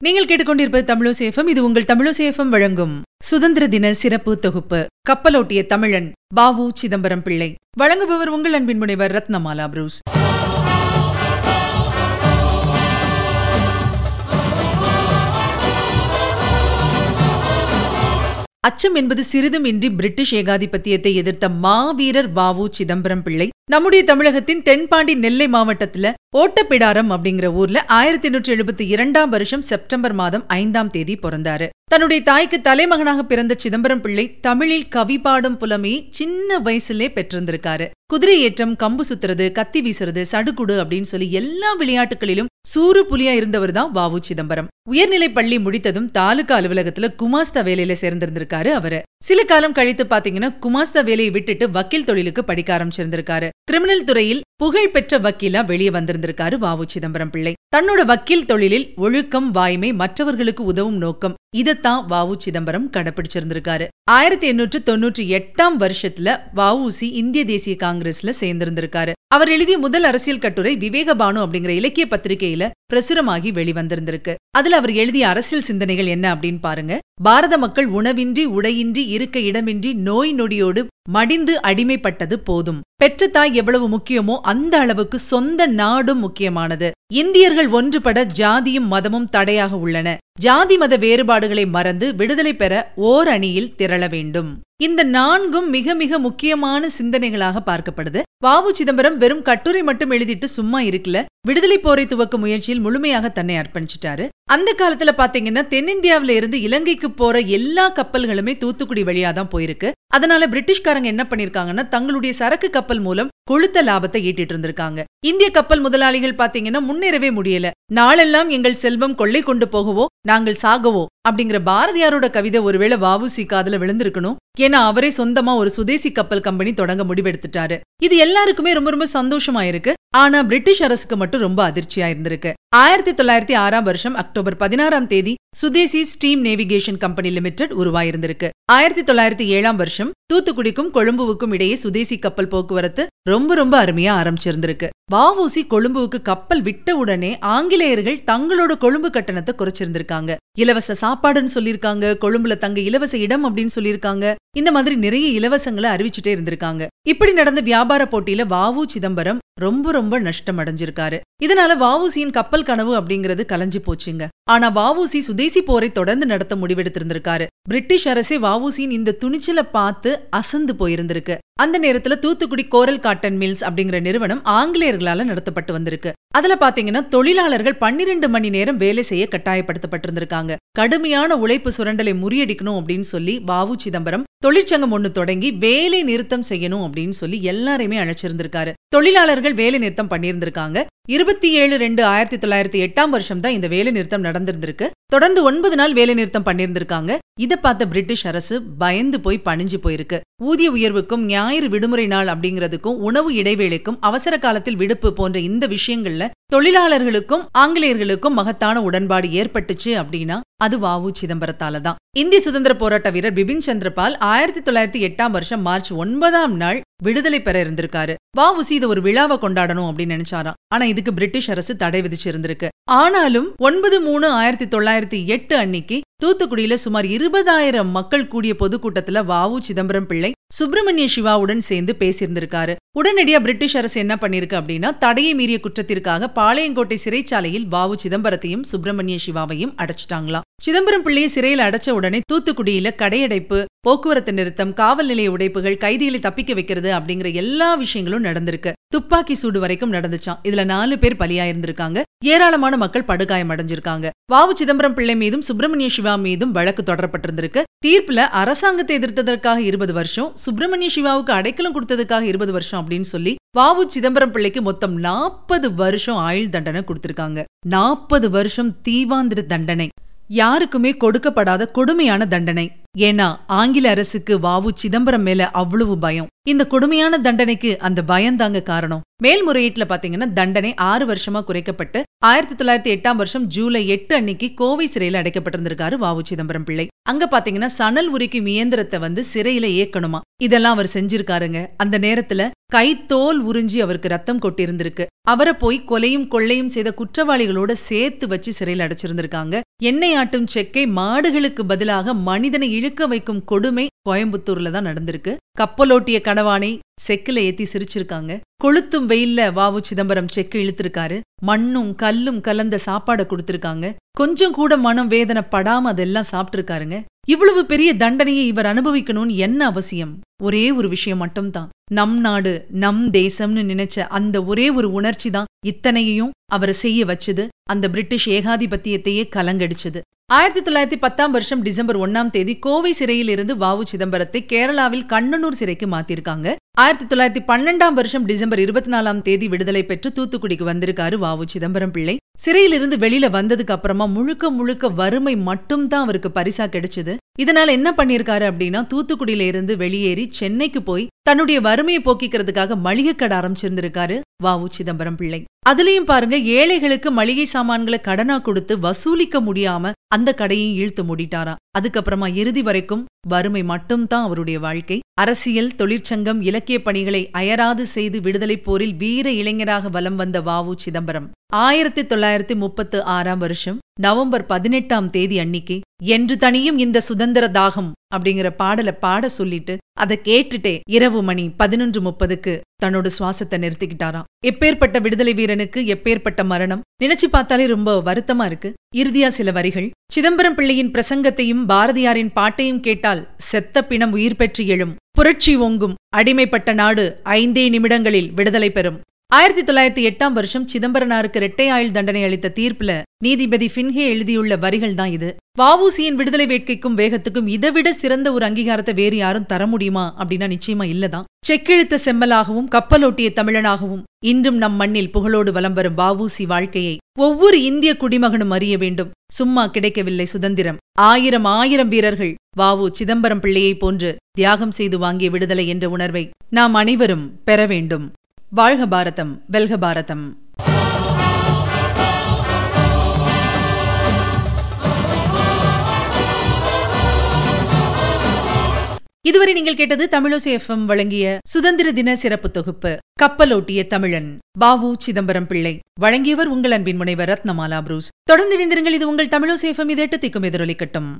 நீங்கள் கேட்டுக்கொண்டிருப்பது தமிழசேஃபம் இது உங்கள் தமிழசேஃபம் வழங்கும் சுதந்திர தின சிறப்பு தொகுப்பு. கப்பலோட்டிய தமிழன் பாவு சிதம்பரம் பிள்ளை. வழங்குபவர் உங்கள் அன்பின் முனைவர் ரத்னமாலா புரூஸ். அச்சம் என்பது சிறிதும் இன்றி பிரிட்டிஷ் ஏகாதிபத்தியத்தை எதிர்த்த மாவீரர் வாவு சிதம்பரம் பிள்ளை. நம்முடைய தமிழகத்தின் தென்பாண்டி நெல்லை மாவட்டத்துல ஓட்டப்பிடாரம் அப்படிங்கிற ஊர்ல ஆயிரத்தி எண்ணூற்றி எழுபத்தி இரண்டாம் வருஷம் செப்டம்பர் மாதம் ஐந்தாம் தேதி பிறந்தாரு. தன்னுடைய தாய்க்கு தலைமகனாக பிறந்த சிதம்பரம் பிள்ளை தமிழில் கவி பாடும் புலமையை சின்ன வயசுலே பெற்றிருந்திருக்காரு. குதிரை ஏற்றம் கம்பு சுத்துறது கத்தி வீசுறது சடுகுடு அப்படின்னு சொல்லி எல்லா விளையாட்டுகளிலும் சூறு புலியா இருந்தவர் தான் வாவு சிதம்பரம். உயர்நிலை பள்ளி முடித்ததும் தாலுகா அலுவலகத்துல குமாஸ்தா வேலையில சேர்ந்திருந்திருக்காரு அவரு. சில காலம் கழித்து பாத்தீங்கன்னா குமாஸ்தா வேலையை விட்டுட்டு வக்கீல் தொழிலுக்கு படிக்க ஆரம்பிச்சிருந்திருக்காரு. கிரிமினல் துறையில் புகழ் பெற்ற வக்கீலா வெளியே வந்திருந்திருக்காரு வாவு சிதம்பரம் பிள்ளை. தன்னோட வக்கீல் தொழிலில் ஒழுக்கம் வாய்மை மற்றவர்களுக்கு உதவும் நோக்கம் இதத்தான் வாவு சிதம்பரம் கடைபிடிச்சிருந்திருக்காரு. ஆயிரத்தி எண்ணூற்று தொன்னூற்றி எட்டாம் வருஷத்துல வஉசி இந்திய தேசிய காங்கிரஸ்ல சேர்ந்திருந்திருக்காரு. அவர் எழுதிய முதல் அரசியல் கட்டுரை விவேகபானு அப்படிங்கிற இலக்கிய பத்திரிகையில பிரசுரமாகி வெளிவந்திருந்திருக்கு. அதுல அவர் எழுதிய அரசியல் சிந்தனைகள் என்ன அப்படின்னு பாருங்க. பாரத மக்கள் உணவின்றி உடையின்றி இருக்க இடமின்றி நோய் நொடியோடு மடிந்து அடிமைப்பட்டது போதும். பெற்றத்தாய் எவ்வளவு முக்கியமோ அந்த அளவுக்கு சொந்த நாடும் முக்கியமானது. இந்தியர்கள் ஒன்றுபட ஜாதியும் மதமும் தடையாக உள்ளன. ஜாதி மத வேறுபாடுகளை மறந்து விடுதலை பெற ஓர் அணியில் திரள வேண்டும். இந்த நான்கும் மிக மிக முக்கியமான சிந்தனைகளாக பார்க்கப்படுது. வாவு சிதம்பரம் வெறும் கட்டுரை மட்டும் எழுதிட்டு சும்மா இருக்கல. விடுதலை போரை துவக்கும் முயற்சியில் முழுமையாக தன்னை அர்ப்பணிச்சிட்டாரு. அந்த காலத்துல பாத்தீங்கன்னா தென்னிந்தியாவில இருந்து இலங்கைக்கு போற எல்லா கப்பல்களுமே தூத்துக்குடி வழியா தான் போயிருக்கு. அதனால பிரிட்டிஷ்காரங்க என்ன பண்ணிருக்காங்கன்னா தங்களுடைய சரக்கு கப்பல் மூலம் கொழுத்த லாபத்தை ஈட்டிட்டு இருந்திருக்காங்க. இந்திய கப்பல் முதலாளிகள் பாத்தீங்கன்னா முன்னேறவே முடியல. நாளெல்லாம் எங்கள் செல்வம் கொள்ளை கொண்டு போகவோ நாங்கள் சாகவோ அப்படிங்கிற பாரதியாரோட கவிதை ஒருவேளை வாவுசி காதுல விழுந்திருக்கணும். ஏன்னா அவரே சொந்தமா ஒரு சுதேசி கப்பல் கம்பெனி தொடங்க முடிவெடுத்துட்டாரு. இது எல்லாருக்குமே ரொம்ப ரொம்ப சந்தோஷமா இருக்கு. ஆனா பிரிட்டிஷ் அரசுக்கு மட்டும் ரொம்ப அதிர்ச்சியா இருந்திருக்கு. ஆயிரத்தி தொள்ளாயிரத்தி ஆறாம் வருஷம் அக்டோபர் பதினாறாம் தேதி Swadeshi Steam Navigation Company Limited உருவாயிருந்திருக்கு. ஆயிரத்தி தொள்ளாயிரத்தி ஏழாம் வருஷம் தூத்துக்குடிக்கும் கொழும்புவுக்கும் இடையே சுதேசி கப்பல் போக்குவரத்து ரொம்ப ரொம்ப அருமையா ஆரம்பிச்சிருந்திருக்கு. வாவூசி கொழும்புவுக்கு கப்பல் விட்ட உடனே ஆங்கிலேயர்கள் தங்களோட கொழும்பு கட்டணத்தை குறைச்சிருந்திருக்காங்க. இலவச சாப்பாடுன்னு சொல்லியிருக்காங்க கொழும்புல தங்க இலவச இடம் அப்படின்னு சொல்லிருக்காங்க இந்த மாதிரி நிறைய இலவசங்களை அறிவிச்சுட்டே இருந்திருக்காங்க. இப்படி நடந்த வியாபார போட்டியில வாவு சிதம்பரம் ரொம்ப ரொம்ப நஷ்டம் அடைஞ்சிருக்காரு. இதனால வாவூசியின் கப்பல் கனவு அப்படிங்கறது கலைஞ்சு போச்சுங்க. ஆனா வாவூசி சுதேசி போரை தொடர்ந்து நடத்த முடிவெடுத்திருந்திருக்காரு. பிரிட்டிஷ் அரசே வாவூசியின் இந்த துணிச்சலை பார்த்து அசந்து போயிருந்திருக்கு. அந்த நேரத்துல தூத்துக்குடி கோரல் காட்டன் மில்ஸ் அப்படிங்கிற நிறுவனம் ஆங்கிலேயர்களால நடத்தப்பட்டு வந்திருக்கு. அதுல பாத்தீங்கன்னா தொழிலாளர்கள் பன்னிரண்டு மணி நேரம் வேலை செய்ய கட்டாயப்படுத்தப்பட்டிருந்திருக்காங்க. கடுமையான உழைப்பு சுரண்டலை முறியடிக்கணும் அப்படின்னு சொல்லி வாவு சிதம்பரம் தொழிற்சங்கம் ஒன்று தொடங்கி வேலை நிறுத்தம் செய்யணும் அப்படின்னு சொல்லி எல்லாரையுமே அழைச்சிருந்திருக்காரு. தொழிலாளர்கள் வேலை நிறுத்தம் பண்ணியிருந்திருக்காங்க. இருபத்தி ஏழு ரெண்டு ஆயிரத்தி தொள்ளாயிரத்தி எட்டாம் வருஷம் தான் இந்த வேலை நிறுத்தம் நடந்திருந்திருக்கு. தொடர்ந்து ஒன்பது நாள் வேலை நிறுத்தம் பண்ணியிருந்திருக்காங்க. இதை பார்த்த பிரிட்டிஷ் அரசு பயந்து போய் பணிஞ்சு போயிருக்கு. ஊதிய உயர்வுக்கும் ஞாயிறு விடுமுறை நாள் அப்படிங்கிறதுக்கும் உணவு இடைவேளைக்கும் அவசர காலத்தில் விடுப்பு போன்ற இந்த விஷயங்கள்ல தொழிலாளர்களுக்கும் ஆங்கிலேயர்களுக்கும் மகத்தான உடன்பாடு ஏற்பட்டுச்சு அப்படின்னா அது வாவு சிதம்பரத்தால தான் இந்திய சுதந்திர போராட்ட வீரர் பிபின் சந்திரபால் ஆயிரத்தி தொள்ளாயிரத்தி எட்டாம் வருஷம் மார்ச் ஒன்பதாம் நாள் விடுதலை பெற இருந்திருக்காரு. வாவுசி இது ஒரு விழாவை கொண்டாடணும் அப்படின்னு நினைச்சாராம். ஆனா இதுக்கு பிரிட்டிஷ் அரசு தடை விதிச்சிருந்திருக்கு. ஆனாலும் ஒன்பது மூணு ஆயிரத்தி தொள்ளாயிரத்தி எட்டு அன்னைக்கு தூத்துக்குடியில சுமார் இருபதாயிரம் மக்கள் கூடிய பொதுக்கூட்டத்துல வாவு சிதம்பரம் பிள்ளை சுப்பிரமணிய சிவாவுடன் சேர்ந்து பேசியிருந்திருக்காரு. உடனடியா பிரிட்டிஷ் அரசு என்ன பண்ணிருக்கு அப்படின்னா தடையை மீறிய குற்றத்திற்காக பாளையங்கோட்டை சிறைச்சாலையில் வாவு சிதம்பரத்தையும் சுப்பிரமணிய சிவாவையும் அடைச்சிட்டாங்களாம். சிதம்பரம் பிள்ளையை சிறையில் அடைச்ச உடனே தூத்துக்குடியில கடையடைப்பு போக்குவரத்து நிறுத்தம் காவல் நிலைய உடைப்புகள் கைதிகளை தப்பிக்க வைக்கிறது அப்படிங்கிற எல்லா விஷயங்களும் நடந்திருக்கு. துப்பாக்கி சூடு வரைக்கும் நடந்துச்சான் இதுல நாலு பேர் பலியா இருந்திருக்காங்க ஏராளமான மக்கள் படுகாயம் அடைஞ்சிருக்காங்க. வாவு சிதம்பரம் பிள்ளை மீதும் சுப்பிரமணிய சிவா மீதும் வழக்கு தொடரப்பட்டிருந்திருக்கு. தீர்ப்புல அரசாங்கத்தை எதிர்த்ததற்காக இருபது வருஷம் சுப்பிரமணிய சிவாவுக்கு அடைக்கலம் கொடுத்ததுக்காக இருபது வருஷம் அப்படின்னு சொல்லி வாவு சிதம்பரம் பிள்ளைக்கு மொத்தம் நாற்பது வருஷம் ஆயுள் தண்டனை கொடுத்திருக்காங்க. நாற்பது வருஷம் தீவாந்திர தண்டனை. யாருக்குமே கொடுக்கப்படாத கொடுமையான தண்டனை. ஏன்னா ஆங்கில அரசுக்கு வாவு சிதம்பரம் மேல அவ்வளவு பயம். இந்த கொடுமையான தண்டனைக்கு அந்த பயந்தாங்க காரணம். மேல்முறையீட்டுல பாத்தீங்கன்னா தண்டனை ஆறு வருஷமா குறைக்கப்பட்டு ஆயிரத்தி தொள்ளாயிரத்தி எட்டாம் வருஷம் ஜூலை எட்டு அன்னைக்கு கோவை சிறையில அடைக்கப்பட்டிருந்திருக்காரு வாவு சிதம்பரம் பிள்ளை. அங்க பாத்தீங்கன்னா சணல் உரிக்கும் இயந்திரத்தை வந்து சிறையில இயக்கணுமா? இதெல்லாம் அவர் செஞ்சிருக்காருங்க. அந்த நேரத்துல கைத்தோல் உறிஞ்சி அவருக்கு ரத்தம் கொட்டியிருந்திருக்கு அவரை போய் கொலையும் கொள்ளையும் செய்த குற்றவாளிகளோட சேர்த்து வச்சு சிறையில் அடைச்சிருந்திருக்காங்க. எண்ணெய் ஆட்டும் செக்கை மாடுகளுக்கு பதிலாக மனிதனை இழுக்க வைக்கும் கொடுமை கோயம்புத்தூர்ல தான் நடந்திருக்கு. கப்பலோட்டிய கணவானை செக்குல ஏத்தி சிரிச்சிருக்காங்க. கொளுத்தும் வெயில்ல வாவு சிதம்பரம் செக்கு இழுத்திருக்காரு. மண்ணும் கல்லும் கலந்த சாப்பாட கொடுத்திருக்காங்க. கொஞ்சம் கூட மனம் வேதனை படாம அதெல்லாம் சாப்பிட்டிருக்காருங்க. இவ்வளவு பெரிய தண்டனையை இவர் அனுபவிக்கணும்னு என்ன அவசியம்? ஒரே ஒரு விஷயம் மட்டும்தான். நம் நாடு நம் தேசம்னு நினைச்ச அந்த ஒரே ஒரு உணர்ச்சி தான் இத்தனையையும் அவரை செய்ய வச்சது. அந்த பிரிட்டிஷ் ஏகாதிபத்தியத்தையே கலங்கடிச்சது. ஆயிரத்தி தொள்ளாயிரத்தி பத்தாம் வருஷம் டிசம்பர் ஒன்னாம் தேதி கோவை சிறையில் இருந்து வாவு சிதம்பரத்தை கேரளாவில் கண்ணனூர் சிறைக்கு மாத்திருக்காங்க. ஆயிரத்தி தொள்ளாயிரத்தி பன்னெண்டாம் வருஷம் டிசம்பர் இருபத்தி நாலாம் தேதி விடுதலை பெற்று தூத்துக்குடிக்கு வந்திருக்காரு வாவு சிதம்பரம் பிள்ளை. சிறையிலிருந்து வெளியில வந்ததுக்கு அப்புறமா முழுக்க முழுக்க வறுமை மட்டும்தான் அவருக்கு பரிசா கிடைச்சது. இதனால என்ன பண்ணிருக்காரு அப்படின்னா தூத்துக்குடியில இருந்து வெளியேறி சென்னைக்கு போய் தன்னுடைய வறுமையை போக்கிக்கிறதுக்காக மளிகை கடை ஆரம்பிச்சிருந்திருக்காரு வாவு சிதம்பரம் பிள்ளை. அதுலயும் பாருங்க ஏழைகளுக்கு மளிகை சாமான்களை கடனா கொடுத்து வசூலிக்க முடியாம அந்த கடையும் இழுத்து மூடிட்டாராம் அதுக்கப்புறமா இறுதி வரைக்கும் வறுமை மட்டும்தான் அவருடைய வாழ்க்கை. அரசியல் தொழிற்சங்கம் இலக்கிய பணிகளை அயராது செய்து விடுதலைப் போரில் வீர இளைஞராக வலம் வந்த வாவு சிதம்பரம் ஆயிரத்தி தொள்ளாயிரத்தி முப்பத்து ஆறாம் வருஷம் நவம்பர் பதினெட்டாம் தேதி அன்னிக்கு என்று தனியும் இந்த சுதந்திர தாகம் அப்படிங்கிற பாடலை பாட சொல்லிட்டு அதை கேட்டுட்டே இரவு மணி பதினொன்று முப்பதுக்கு தன்னோட சுவாசத்தை நிறுத்திக்கிட்டாராம். எப்பேற்பட்ட விடுதலை வீரனுக்கு எப்பேற்பட்ட மரணம்? நினைச்சு பார்த்தாலே ரொம்ப வருத்தமா இருக்கு. இறுதியா சில வரிகள். சிதம்பரம் பிள்ளையின் பிரசங்கத்தையும் பாரதியாரின் பாட்டையும் கேட்டால் செத்த பிணம் உயிர் பெற்று எழும். புரட்சி ஓங்கும் அடிமைப்பட்ட நாடு ஐந்தே நிமிடங்களில் விடுதலை பெறும். ஆயிரத்தி தொள்ளாயிரத்தி எட்டாம் வருஷம் சிதம்பரனாருக்கு இரட்டை ஆயுள் தண்டனை அளித்த தீர்ப்புல நீதிபதி ஃபின்ஹே எழுதியுள்ள வரிகள் தான் இது. வாவூசியின் விடுதலை வேட்கைக்கும் வேகத்துக்கும் இதைவிட சிறந்த ஒரு அங்கீகாரத்தை வேறு யாரும் தர முடியுமா அப்படின்னா நிச்சயமா இல்லதான். செக்கெழுத்த செம்மலாகவும் கப்பலோட்டிய தமிழனாகவும் இன்றும் நம் மண்ணில் புகழோடு வலம் வரும் வாவூசி வாழ்க்கையை ஒவ்வொரு இந்திய குடிமகனும் அறிய வேண்டும். சும்மா கிடைக்கவில்லை சுதந்திரம். ஆயிரம் ஆயிரம் வீரர்கள் வாவு சிதம்பரம் பிள்ளையைப் போன்று தியாகம் செய்து வாங்கிய விடுதலை என்ற உணர்வை நாம் அனைவரும் பெற வேண்டும். வாழ்க பாரதம் வெல்க பாரதம். இதுவரை நீங்கள் கேட்டது தமிழோசி எஃப்எம் வழங்கிய சுதந்திர தின சிறப்பு தொகுப்பு கப்பலோட்டிய தமிழன் பாபு சிதம்பரம் பிள்ளை. வழங்கியவர் உங்கள் அன்பின் முனைவர் ரத்னமாலா புரூஸ். தொடர்ந்து இணைந்திருங்கள் இது உங்கள் தமிழோசி எஃப்எம் இது எட்டு திக்கும் எதிரொலிக்கட்டும்.